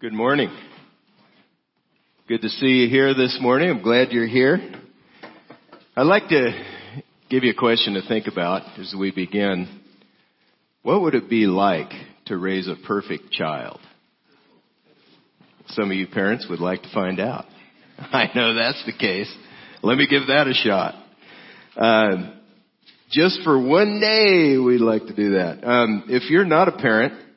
Good morning. Good to see you here this morning. I'm glad you're here. I'd like to give you a question to think about as we begin. What would it be like to raise a perfect child? Some of you parents would like to find out. I know that's the case. Let me give that a shot. Uh, just for one day, we'd like to do that. Um, if you're not a parent,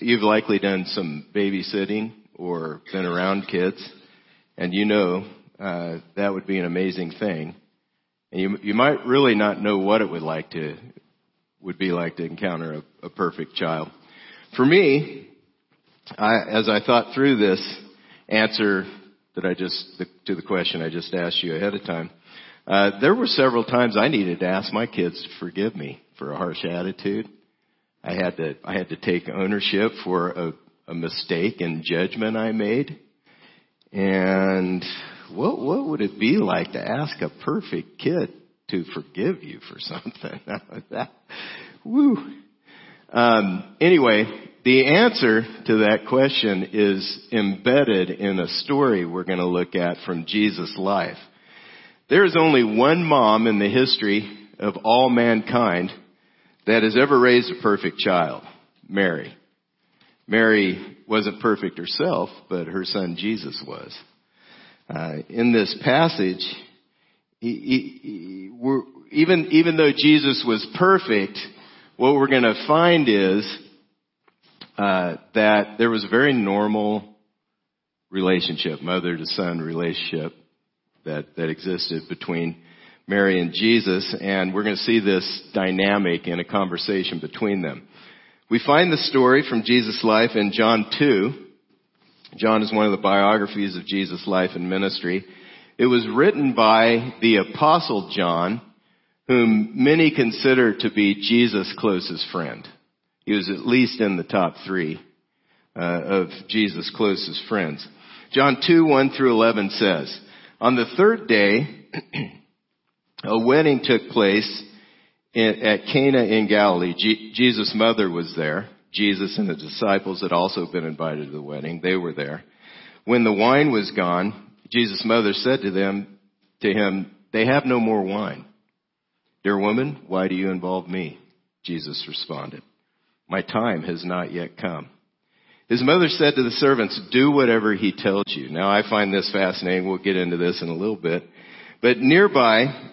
you've likely done some babysitting or been around kids, and you know uh, that would be an amazing thing. And you you might really not know what it would like to would be like to encounter a, a perfect child. For me, I, as I thought through this answer that I just the, to the question I just asked you ahead of time, uh, there were several times I needed to ask my kids to forgive me for a harsh attitude. I had to I had to take ownership for a, a mistake and judgment I made. And what what would it be like to ask a perfect kid to forgive you for something? that, woo. Um, anyway, the answer to that question is embedded in a story we're going to look at from Jesus' life. There is only one mom in the history of all mankind that has ever raised a perfect child, Mary. Mary wasn't perfect herself, but her son Jesus was. Uh, in this passage, he, he, he, even even though Jesus was perfect, what we're going to find is uh, that there was a very normal relationship, mother to son relationship that that existed between Mary and Jesus, and we're going to see this dynamic in a conversation between them. We find the story from Jesus' life in John 2. John is one of the biographies of Jesus' life and ministry. It was written by the apostle John, whom many consider to be Jesus' closest friend. He was at least in the top three uh, of Jesus' closest friends. John 2, 1 through 11 says, On the third day, a wedding took place in, at Cana in Galilee. Jesus' mother was there. Jesus and the disciples had also been invited to the wedding. They were there. When the wine was gone, Jesus' mother said to them, to him, they have no more wine. Dear woman, why do you involve me? Jesus responded, my time has not yet come. His mother said to the servants, do whatever he tells you. Now I find this fascinating. We'll get into this in a little bit. But nearby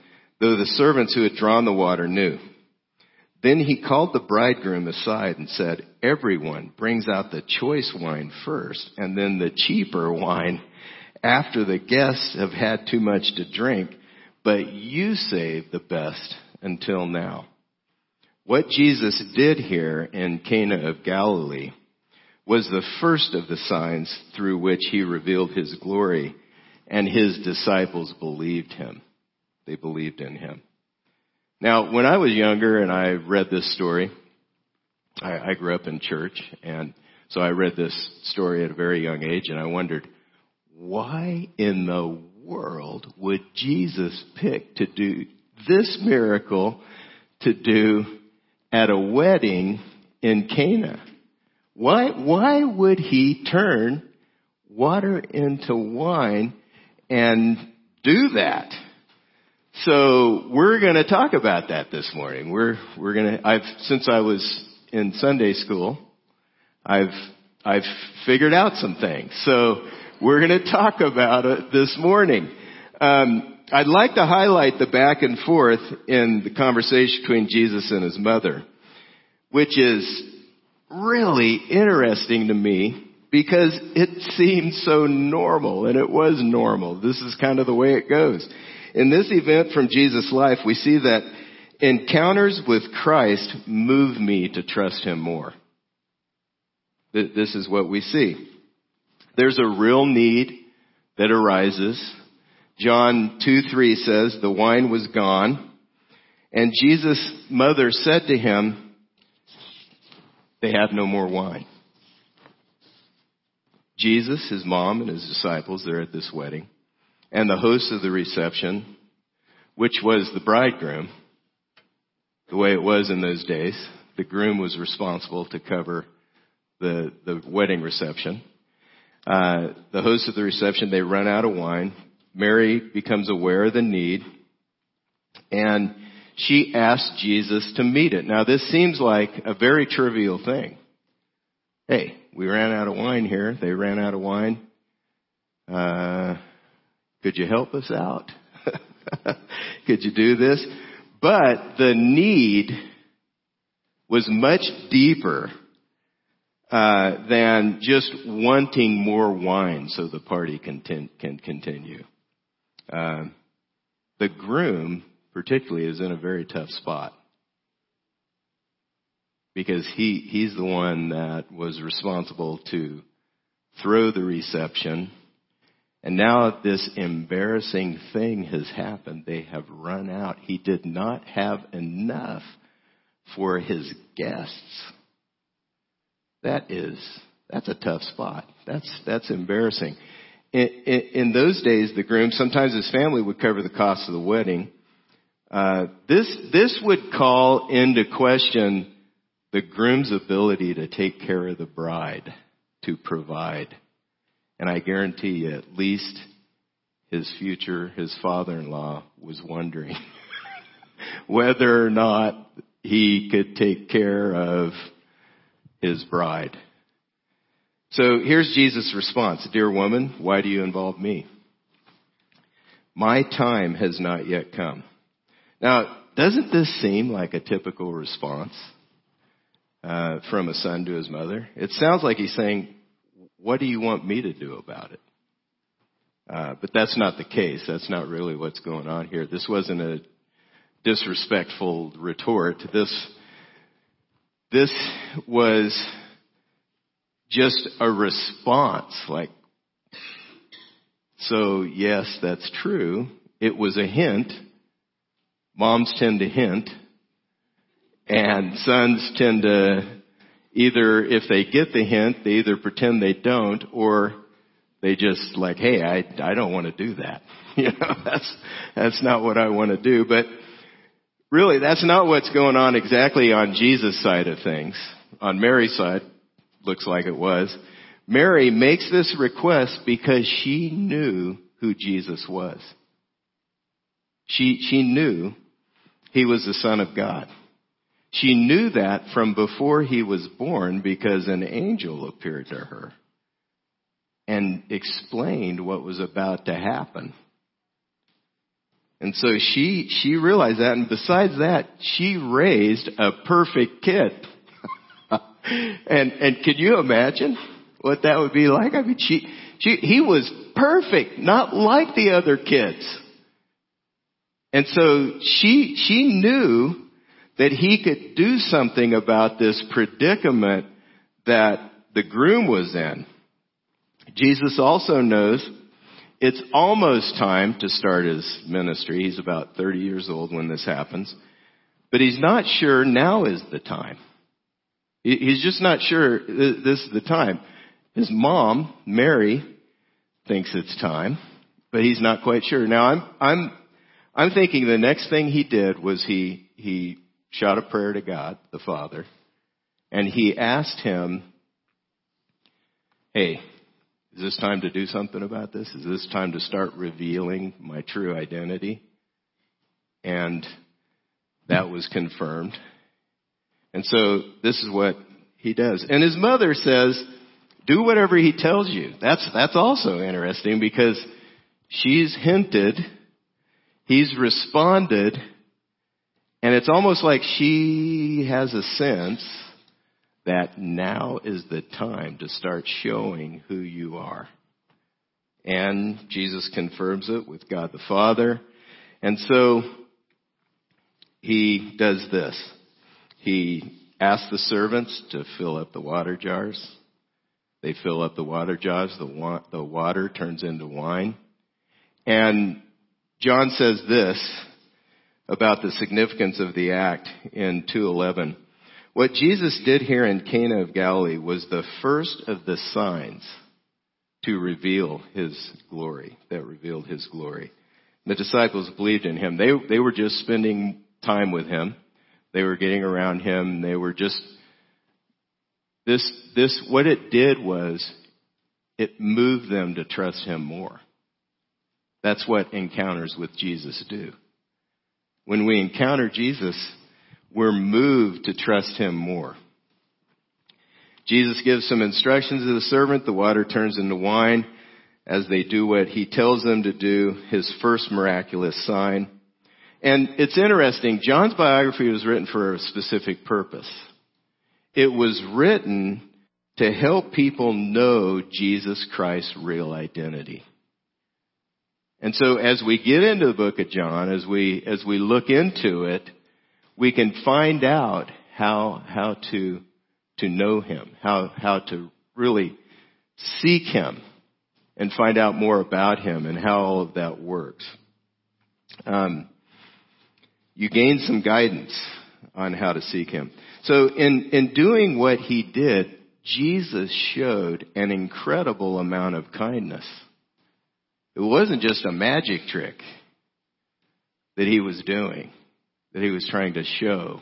though the servants who had drawn the water knew. Then he called the bridegroom aside and said, everyone brings out the choice wine first and then the cheaper wine after the guests have had too much to drink, but you save the best until now. What Jesus did here in Cana of Galilee was the first of the signs through which he revealed his glory and his disciples believed him. They believed in him. Now, when I was younger and I read this story, I, I grew up in church and so I read this story at a very young age and I wondered, why in the world would Jesus pick to do this miracle to do at a wedding in Cana? Why, why would he turn water into wine and do that? So we're going to talk about that this morning. We're we're going to. I've since I was in Sunday school, I've I've figured out some things. So we're going to talk about it this morning. Um, I'd like to highlight the back and forth in the conversation between Jesus and his mother, which is really interesting to me because it seems so normal, and it was normal. This is kind of the way it goes. In this event from Jesus' life, we see that encounters with Christ move me to trust Him more. This is what we see. There's a real need that arises. John 2 3 says, the wine was gone. And Jesus' mother said to him, they have no more wine. Jesus, his mom, and his disciples, they're at this wedding. And the host of the reception, which was the bridegroom, the way it was in those days, the groom was responsible to cover the, the wedding reception. Uh, the host of the reception, they run out of wine. Mary becomes aware of the need. And she asks Jesus to meet it. Now this seems like a very trivial thing. Hey, we ran out of wine here. They ran out of wine. Uh, could you help us out? could you do this? But the need was much deeper uh, than just wanting more wine so the party can, can continue. Uh, the groom, particularly, is in a very tough spot because he he's the one that was responsible to throw the reception. And now this embarrassing thing has happened. They have run out. He did not have enough for his guests. That is, that's a tough spot. That's, that's embarrassing. In, in, in those days, the groom, sometimes his family would cover the cost of the wedding. Uh, this, this would call into question the groom's ability to take care of the bride, to provide. And I guarantee you, at least his future, his father-in-law was wondering whether or not he could take care of his bride. So here's Jesus' response. Dear woman, why do you involve me? My time has not yet come. Now, doesn't this seem like a typical response uh, from a son to his mother? It sounds like he's saying, what do you want me to do about it? Uh, but that's not the case. That's not really what's going on here. This wasn't a disrespectful retort. This this was just a response, like, so yes, that's true. It was a hint. Moms tend to hint. And sons tend to either, if they get the hint, they either pretend they don't or they just like, hey, I, I don't want to do that. You know, that's, that's not what I want to do. But really, that's not what's going on exactly on Jesus' side of things. On Mary's side, looks like it was. Mary makes this request because she knew who Jesus was. She, she knew he was the son of God. She knew that from before he was born because an angel appeared to her and explained what was about to happen. And so she, she realized that, and besides that, she raised a perfect kid. and, and can you imagine what that would be like? I mean, she, she, he was perfect, not like the other kids. And so she, she knew that he could do something about this predicament that the groom was in. Jesus also knows it's almost time to start his ministry. He's about 30 years old when this happens. But he's not sure now is the time. He's just not sure this is the time. His mom, Mary, thinks it's time, but he's not quite sure. Now I'm, I'm, I'm thinking the next thing he did was he, he shot a prayer to God, the Father, and he asked him, hey, is this time to do something about this? Is this time to start revealing my true identity? And that was confirmed. And so this is what he does. And his mother says, do whatever he tells you. That's, that's also interesting because she's hinted, he's responded, and it's almost like she has a sense that now is the time to start showing who you are. And Jesus confirms it with God the Father. And so he does this. He asks the servants to fill up the water jars. They fill up the water jars. The, wa- the water turns into wine. And John says this about the significance of the act in 211. What Jesus did here in Cana of Galilee was the first of the signs to reveal his glory, that revealed his glory. The disciples believed in him. They, they were just spending time with him. They were getting around him. They were just, this, this, what it did was, it moved them to trust him more. That's what encounters with Jesus do. When we encounter Jesus, we're moved to trust him more. Jesus gives some instructions to the servant. The water turns into wine as they do what he tells them to do, his first miraculous sign. And it's interesting, John's biography was written for a specific purpose. It was written to help people know Jesus Christ's real identity. And so as we get into the book of John, as we, as we look into it, we can find out how, how to, to know him, how, how to really seek him and find out more about him and how all of that works. Um, you gain some guidance on how to seek him. So in, in doing what he did, Jesus showed an incredible amount of kindness. It wasn't just a magic trick that he was doing, that he was trying to show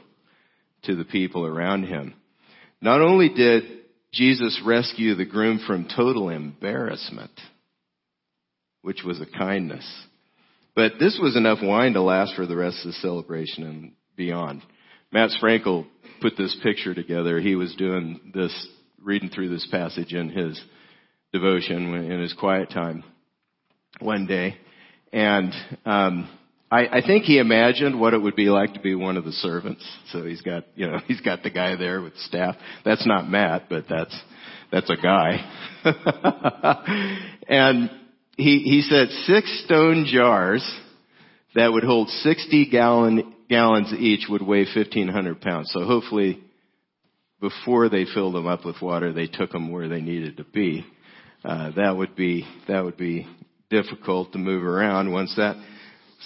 to the people around him. Not only did Jesus rescue the groom from total embarrassment, which was a kindness, but this was enough wine to last for the rest of the celebration and beyond. Matt Frankel put this picture together. He was doing this, reading through this passage in his devotion in his quiet time one day, and um, I, I think he imagined what it would be like to be one of the servants. So he's got, you know, he's got the guy there with staff. That's not Matt, but that's that's a guy. and he he said six stone jars that would hold 60 gallon gallons each would weigh 1500 pounds. So hopefully before they filled them up with water, they took them where they needed to be. Uh, that would be that would be difficult to move around once that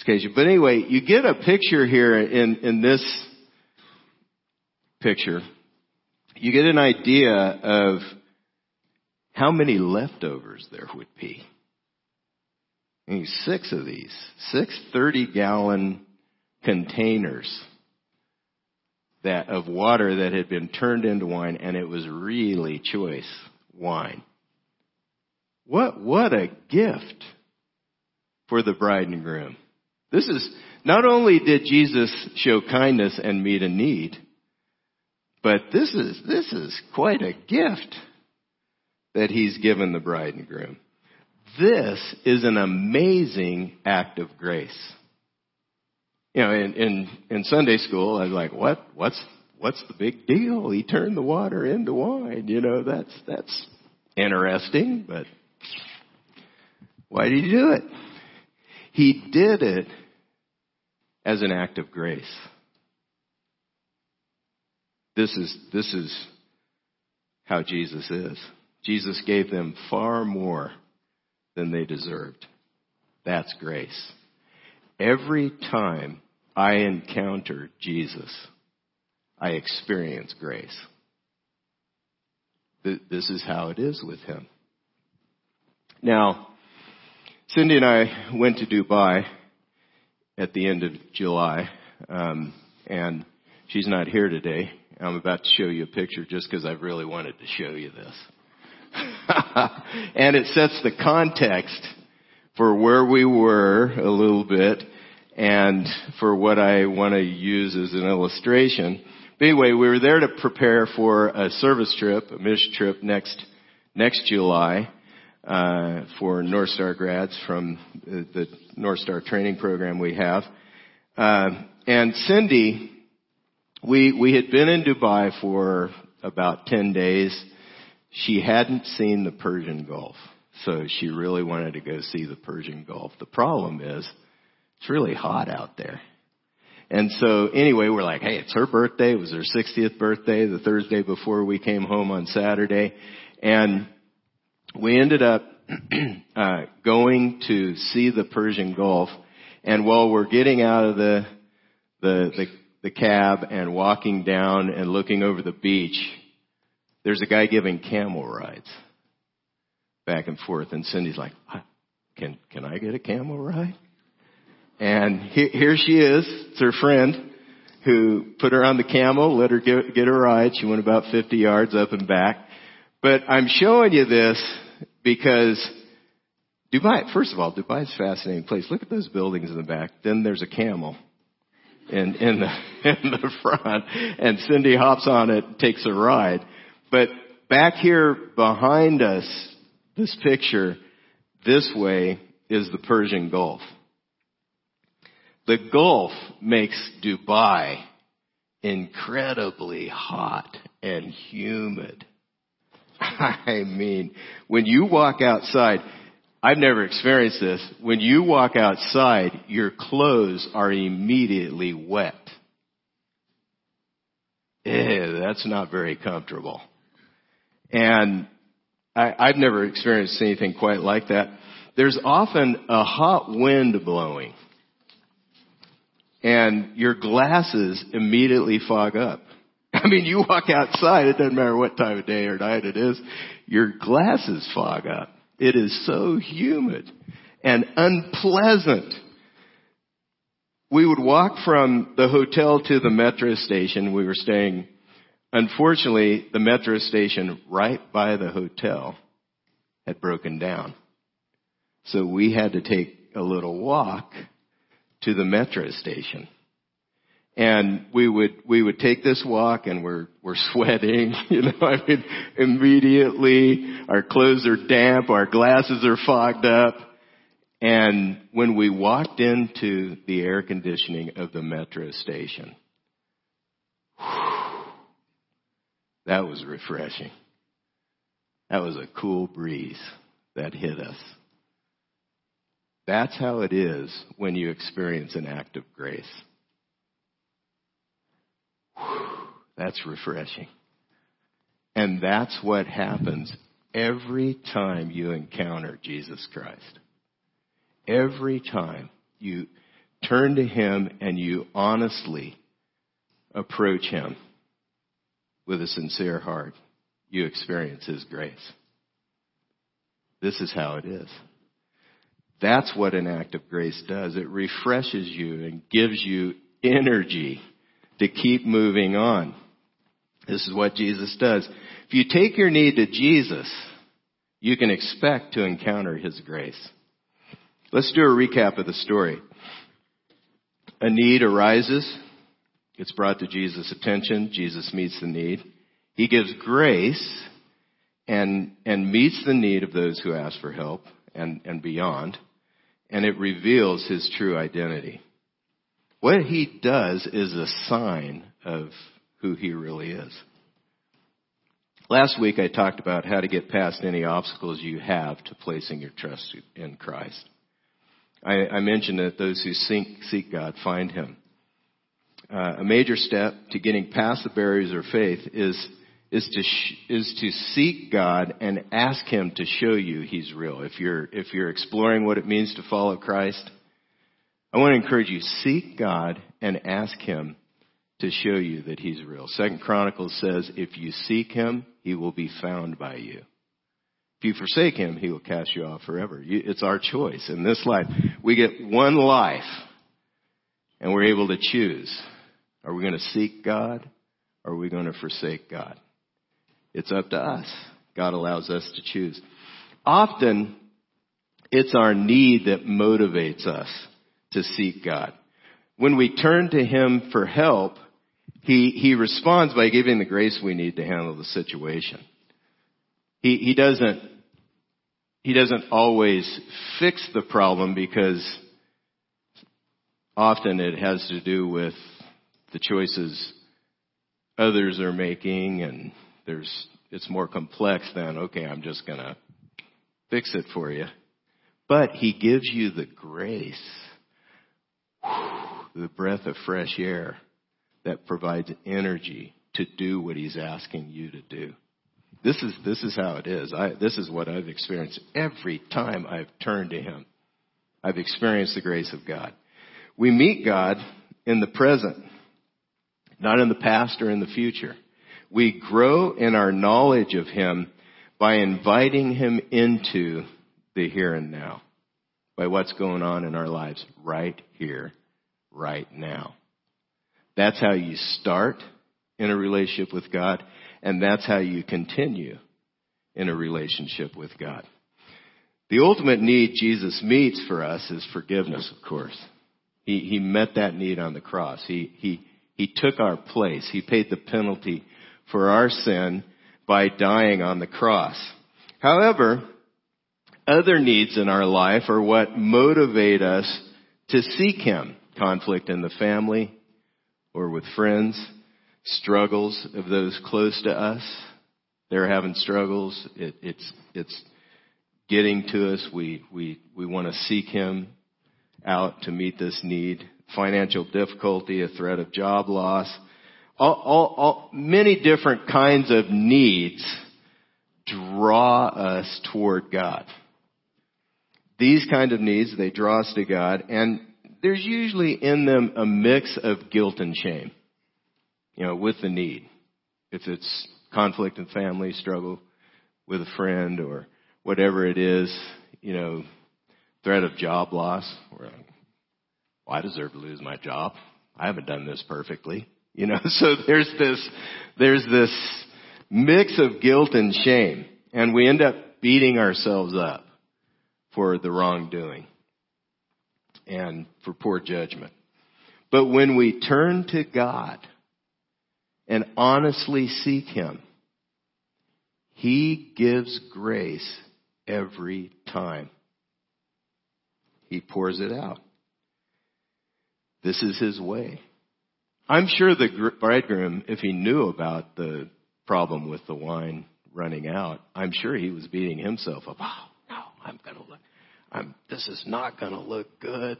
occasion. But anyway, you get a picture here in, in this picture. You get an idea of how many leftovers there would be. Six of these, six 30 gallon containers that of water that had been turned into wine and it was really choice wine. What, what a gift for the bride and groom. This is, not only did Jesus show kindness and meet a need, but this is, this is quite a gift that he's given the bride and groom. This is an amazing act of grace. You know, in, in, in Sunday school, I was like, what, what's, what's the big deal? He turned the water into wine. You know, that's, that's interesting, but why did he do it? He did it as an act of grace. This is, this is how Jesus is. Jesus gave them far more than they deserved. That's grace. Every time I encounter Jesus, I experience grace. This is how it is with him. Now, Cindy and I went to Dubai at the end of July, um, and she's not here today. I'm about to show you a picture just because I really wanted to show you this. and it sets the context for where we were a little bit and for what I want to use as an illustration. But anyway, we were there to prepare for a service trip, a mission trip next, next July uh, for North Star grads from the, North Star training program we have. Uh, and Cindy, we we had been in Dubai for about ten days. She hadn't seen the Persian Gulf, so she really wanted to go see the Persian Gulf. The problem is, it's really hot out there. And so anyway, we're like, hey, it's her birthday. It was her 60th birthday, the Thursday before we came home on Saturday. And we ended up uh, going to see the Persian Gulf, and while we're getting out of the the the, the cab and walking down and looking over the beach, there's a guy giving camel rides back and forth, and Cindy's like, "Can can I get a camel ride?" And he, here she is. It's her friend who put her on the camel, let her get, get a ride. She went about 50 yards up and back. But I'm showing you this because Dubai, first of all, Dubai is a fascinating place. Look at those buildings in the back. Then there's a camel in, in the, in the front and Cindy hops on it, takes a ride. But back here behind us, this picture, this way is the Persian Gulf. The Gulf makes Dubai incredibly hot and humid. I mean, when you walk outside, I've never experienced this. When you walk outside, your clothes are immediately wet. Eh, that's not very comfortable. And I, I've never experienced anything quite like that. There's often a hot wind blowing and your glasses immediately fog up. I mean, you walk outside, it doesn't matter what time of day or night it is, your glasses fog up. It is so humid and unpleasant. We would walk from the hotel to the metro station. We were staying, unfortunately, the metro station right by the hotel had broken down. So we had to take a little walk to the metro station. And we would, we would take this walk and we're, we're sweating, you know, I mean, immediately our clothes are damp, our glasses are fogged up. And when we walked into the air conditioning of the metro station, whew, that was refreshing. That was a cool breeze that hit us. That's how it is when you experience an act of grace. Whew, that's refreshing. And that's what happens every time you encounter Jesus Christ. Every time you turn to Him and you honestly approach Him with a sincere heart, you experience His grace. This is how it is. That's what an act of grace does. It refreshes you and gives you energy to keep moving on. This is what Jesus does. If you take your need to Jesus, you can expect to encounter His grace. Let's do a recap of the story. A need arises. It's brought to Jesus' attention. Jesus meets the need. He gives grace and, and meets the need of those who ask for help and, and beyond, and it reveals his true identity. What he does is a sign of who he really is. Last week I talked about how to get past any obstacles you have to placing your trust in Christ. I, I mentioned that those who seek, seek God find Him. Uh, a major step to getting past the barriers of faith is is to sh- is to seek God and ask Him to show you He's real. If you're if you're exploring what it means to follow Christ, I want to encourage you seek God and ask Him to show you that He's real. Second Chronicles says, "If you seek Him, He will be found by you. If you forsake Him, He will cast you off forever." You, it's our choice in this life. We get one life, and we're able to choose: Are we going to seek God? Or are we going to forsake God? It's up to us. God allows us to choose. Often, it's our need that motivates us to seek God. When we turn to Him for help, He, He responds by giving the grace we need to handle the situation. He, he doesn't, He doesn't always fix the problem because often it has to do with the choices others are making and there's, it's more complex than, okay, I'm just gonna fix it for you. But He gives you the grace, the breath of fresh air that provides energy to do what He's asking you to do. This is, this is how it is. I, this is what I've experienced every time I've turned to Him. I've experienced the grace of God. We meet God in the present, not in the past or in the future. We grow in our knowledge of Him by inviting Him into the here and now, by what's going on in our lives right here, right now. That's how you start in a relationship with God, and that's how you continue in a relationship with God. The ultimate need Jesus meets for us is forgiveness, of course. He, he met that need on the cross. He, he, he took our place. He paid the penalty for our sin by dying on the cross. However, other needs in our life are what motivate us to seek Him. Conflict in the family or with friends, struggles of those close to us. They're having struggles. It, it's, it's getting to us. We, we, we want to seek Him out to meet this need. Financial difficulty, a threat of job loss, all, all, all, many different kinds of needs draw us toward God. These kind of needs, they draw us to God, and there's usually in them a mix of guilt and shame, you know, with the need. If it's conflict in family, struggle with a friend, or whatever it is, you know, threat of job loss. Or, well, I deserve to lose my job. I haven't done this perfectly. You know, so there's this, there's this mix of guilt and shame. And we end up beating ourselves up for the wrongdoing and for poor judgment. But when we turn to God and honestly seek Him, He gives grace every time. He pours it out. This is His way. I'm sure the bridegroom, if he knew about the problem with the wine running out, I'm sure he was beating himself up. Oh, no, I'm gonna look, I'm, this is not gonna look good.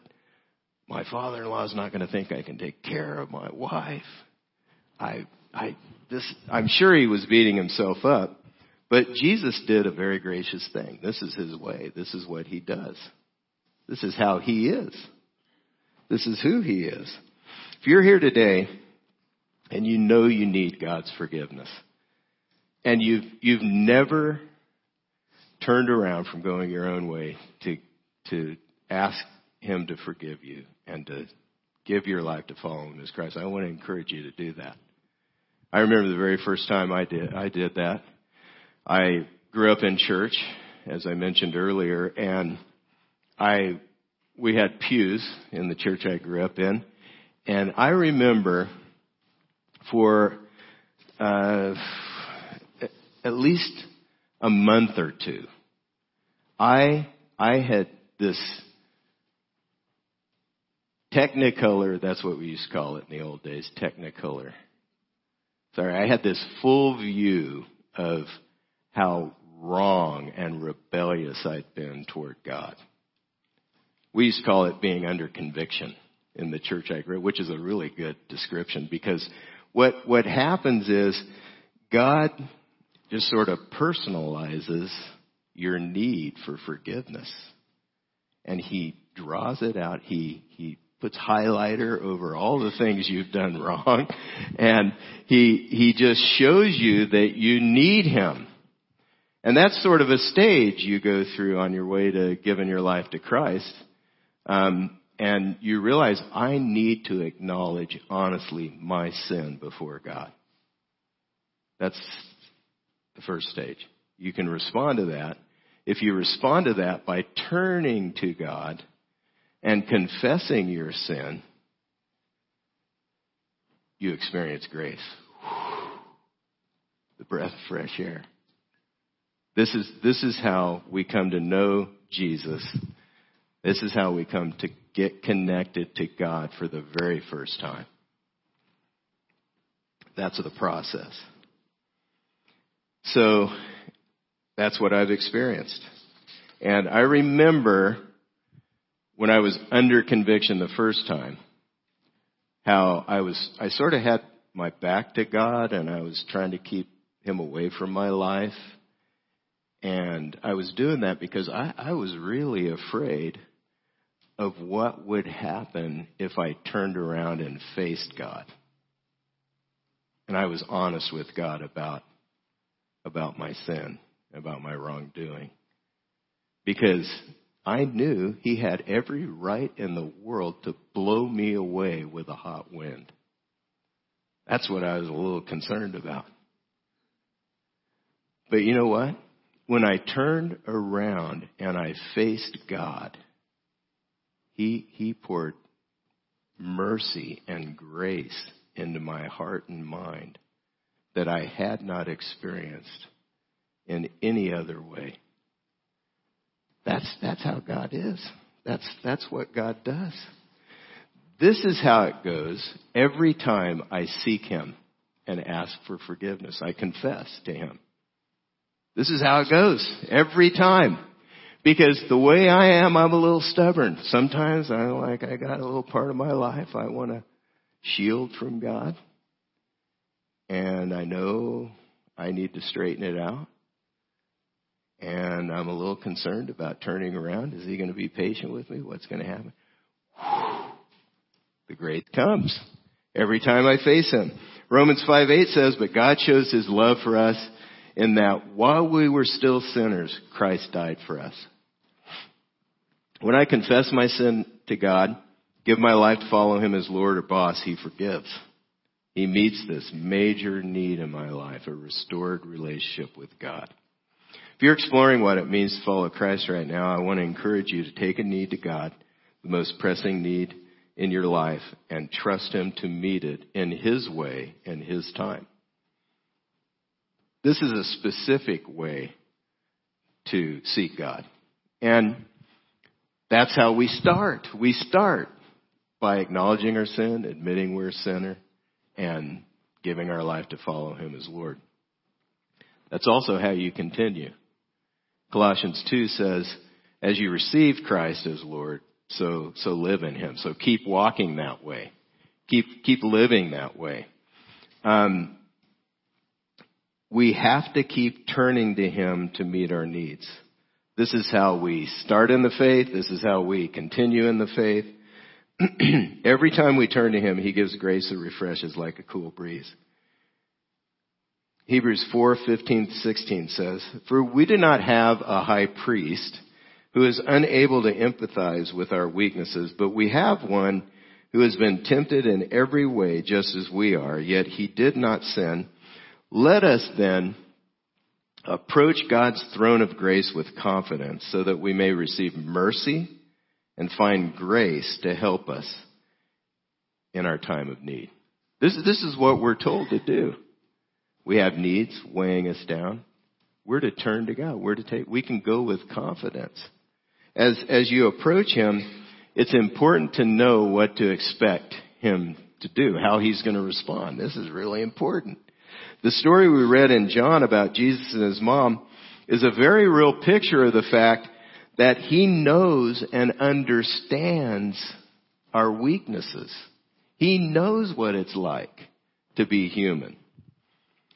My father-in-law is not gonna think I can take care of my wife. I, I, this, I'm sure he was beating himself up. But Jesus did a very gracious thing. This is his way. This is what he does. This is how he is. This is who he is. If you're here today and you know you need God's forgiveness and you've, you've never turned around from going your own way to, to ask Him to forgive you and to give your life to follow Him as Christ, I want to encourage you to do that. I remember the very first time I did, I did that. I grew up in church, as I mentioned earlier, and I, we had pews in the church I grew up in, and I remember for uh, at least a month or two, I I had this technicolor. That's what we used to call it in the old days, technicolor. Sorry, I had this full view of how wrong and rebellious I'd been toward God. We used to call it being under conviction in the church I grew, which is a really good description because what, what happens is God just sort of personalizes your need for forgiveness. And He draws it out. He, He puts highlighter over all the things you've done wrong. And He, He just shows you that you need Him. And that's sort of a stage you go through on your way to giving your life to Christ. Um, and you realize I need to acknowledge honestly my sin before God. That's the first stage. You can respond to that. If you respond to that by turning to God and confessing your sin, you experience grace. The breath of fresh air. This is, this is how we come to know Jesus. This is how we come to get connected to God for the very first time. That's the process. So that's what I've experienced. And I remember when I was under conviction the first time, how I was, I sort of had my back to God and I was trying to keep him away from my life. And I was doing that because I, I was really afraid of what would happen if I turned around and faced God. And I was honest with God about, about my sin, about my wrongdoing. Because I knew he had every right in the world to blow me away with a hot wind. That's what I was a little concerned about. But you know what? When I turned around and I faced God, he, he poured mercy and grace into my heart and mind that I had not experienced in any other way. That's, that's how God is. That's, that's what God does. This is how it goes every time I seek Him and ask for forgiveness. I confess to Him. This is how it goes every time. Because the way I am, I'm a little stubborn. Sometimes I like, I got a little part of my life I want to shield from God. And I know I need to straighten it out. And I'm a little concerned about turning around. Is he going to be patient with me? What's going to happen? The grace comes every time I face him. Romans 5 8 says, But God shows his love for us in that while we were still sinners, Christ died for us. When I confess my sin to God, give my life to follow him as Lord or boss, he forgives. He meets this major need in my life, a restored relationship with God. If you're exploring what it means to follow Christ right now, I want to encourage you to take a need to God, the most pressing need in your life, and trust Him to meet it in His way and His time. This is a specific way to seek God. And that's how we start. We start by acknowledging our sin, admitting we're a sinner, and giving our life to follow Him as Lord. That's also how you continue. Colossians 2 says, as you receive Christ as Lord, so, so live in Him. So keep walking that way. Keep, keep living that way. Um, we have to keep turning to Him to meet our needs. This is how we start in the faith. This is how we continue in the faith. Every time we turn to Him, He gives grace that refreshes like a cool breeze. Hebrews 4, 15 16 says, For we do not have a high priest who is unable to empathize with our weaknesses, but we have one who has been tempted in every way just as we are, yet he did not sin. Let us then approach God's throne of grace with confidence so that we may receive mercy and find grace to help us in our time of need. This, this is what we're told to do. We have needs weighing us down. We're to turn to God. We're to take, we can go with confidence. As, as you approach Him, it's important to know what to expect Him to do, how He's going to respond. This is really important. The story we read in John about Jesus and his mom is a very real picture of the fact that he knows and understands our weaknesses. He knows what it's like to be human.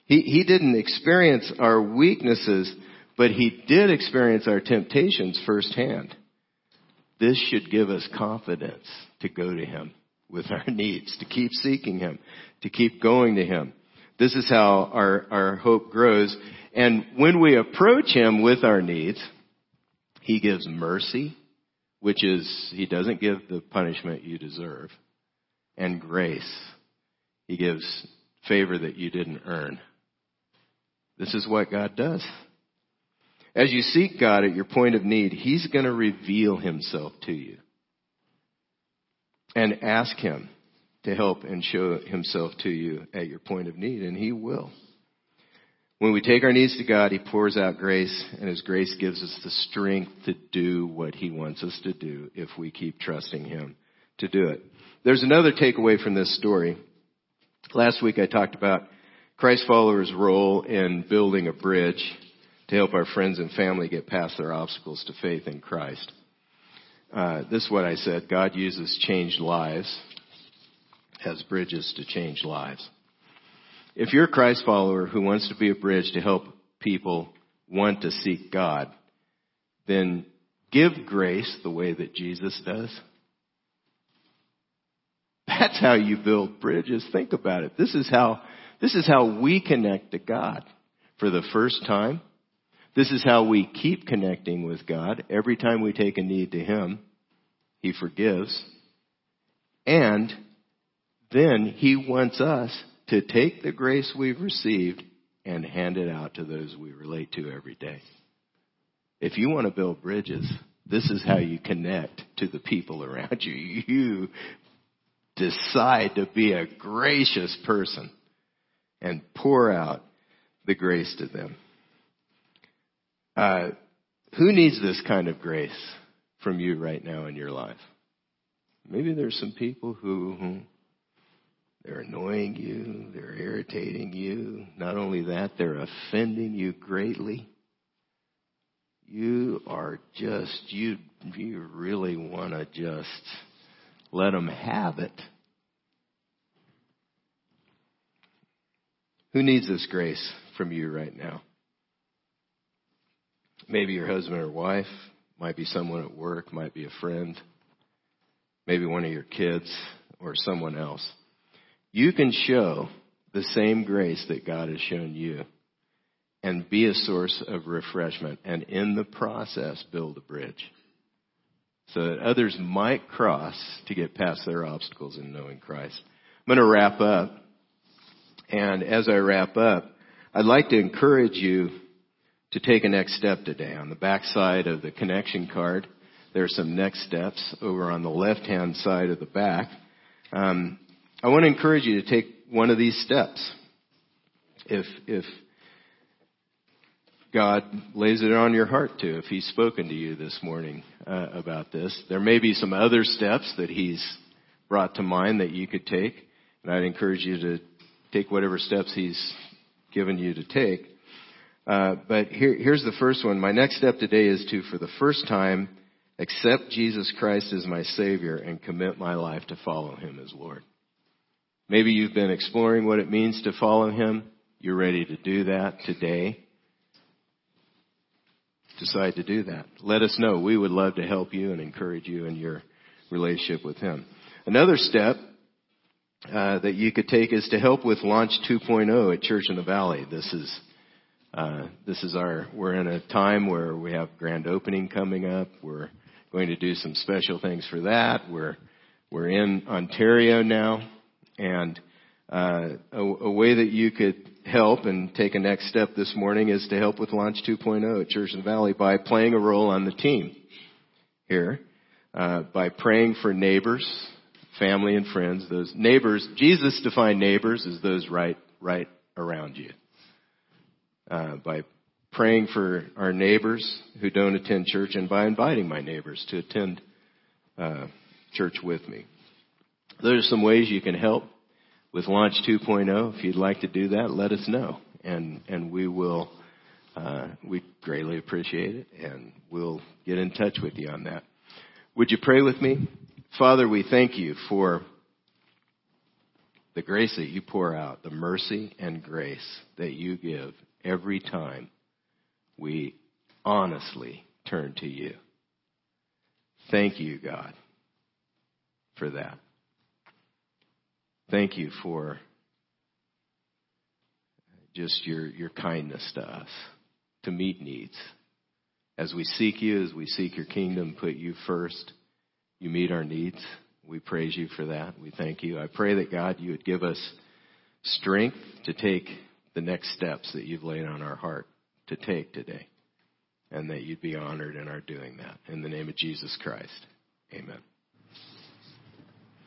He, he didn't experience our weaknesses, but he did experience our temptations firsthand. This should give us confidence to go to him with our needs, to keep seeking him, to keep going to him. This is how our, our hope grows. And when we approach Him with our needs, He gives mercy, which is, He doesn't give the punishment you deserve, and grace. He gives favor that you didn't earn. This is what God does. As you seek God at your point of need, He's going to reveal Himself to you. And ask Him to help and show himself to you at your point of need, and he will. When we take our needs to God, he pours out grace, and his grace gives us the strength to do what he wants us to do if we keep trusting him to do it. There's another takeaway from this story. Last week I talked about Christ followers' role in building a bridge to help our friends and family get past their obstacles to faith in Christ. Uh, this is what I said. God uses changed lives as bridges to change lives. if you're a Christ follower who wants to be a bridge to help people want to seek God, then give grace the way that Jesus does. That's how you build bridges. Think about it. This is how, this is how we connect to God for the first time. This is how we keep connecting with God. Every time we take a need to Him, He forgives. And then He wants us to take the grace we've received and hand it out to those we relate to every day. If you want to build bridges, this is how you connect to the people around you. You decide to be a gracious person and pour out the grace to them. Uh, who needs this kind of grace from you right now in your life? Maybe there's some people who they're annoying you, they're irritating you. Not only that, they're offending you greatly. You are just you you really want to just let them have it. Who needs this grace from you right now? Maybe your husband or wife, might be someone at work, might be a friend, maybe one of your kids or someone else. You can show the same grace that God has shown you and be a source of refreshment and in the process build a bridge so that others might cross to get past their obstacles in knowing Christ. I'm going to wrap up. And as I wrap up, I'd like to encourage you to take a next step today. On the back side of the connection card, there are some next steps over on the left hand side of the back. Um, I want to encourage you to take one of these steps. If, if God lays it on your heart to, if He's spoken to you this morning uh, about this. There may be some other steps that He's brought to mind that you could take, and I'd encourage you to take whatever steps He's given you to take. Uh, but here, here's the first one. My next step today is to, for the first time, accept Jesus Christ as my Savior and commit my life to follow Him as Lord. Maybe you've been exploring what it means to follow Him. You're ready to do that today decide to do that. Let us know. We would love to help you and encourage you in your relationship with Him. Another step uh, that you could take is to help with Launch 2.0 at Church in the Valley. This is uh, this is our we're in a time where we have grand opening coming up. We're going to do some special things for that. We're we're in Ontario now, and uh, a, a, way that you could help and take a next step this morning is to help with Launch 2.0 at Church in the Valley by playing a role on the team here, uh, by praying for neighbors, family, and friends. Those neighbors, Jesus defined neighbors as those right right around you. Uh, by praying for our neighbors who don't attend church, and by inviting my neighbors to attend uh, church with me. Those are some ways you can help with Launch 2.0. If you'd like to do that, let us know, and and we will. Uh, we greatly appreciate it, and we'll get in touch with you on that. Would you pray with me, Father? We thank you for the grace that you pour out, the mercy and grace that you give every time we honestly turn to you. Thank you, God, for that. Thank you for just your, your kindness to us to meet needs. As we seek you, as we seek your kingdom, put you first, you meet our needs. We praise you for that. We thank you. I pray that God, you would give us strength to take the next steps that you've laid on our heart to take today. And that you'd be honored in our doing that. In the name of Jesus Christ. Amen.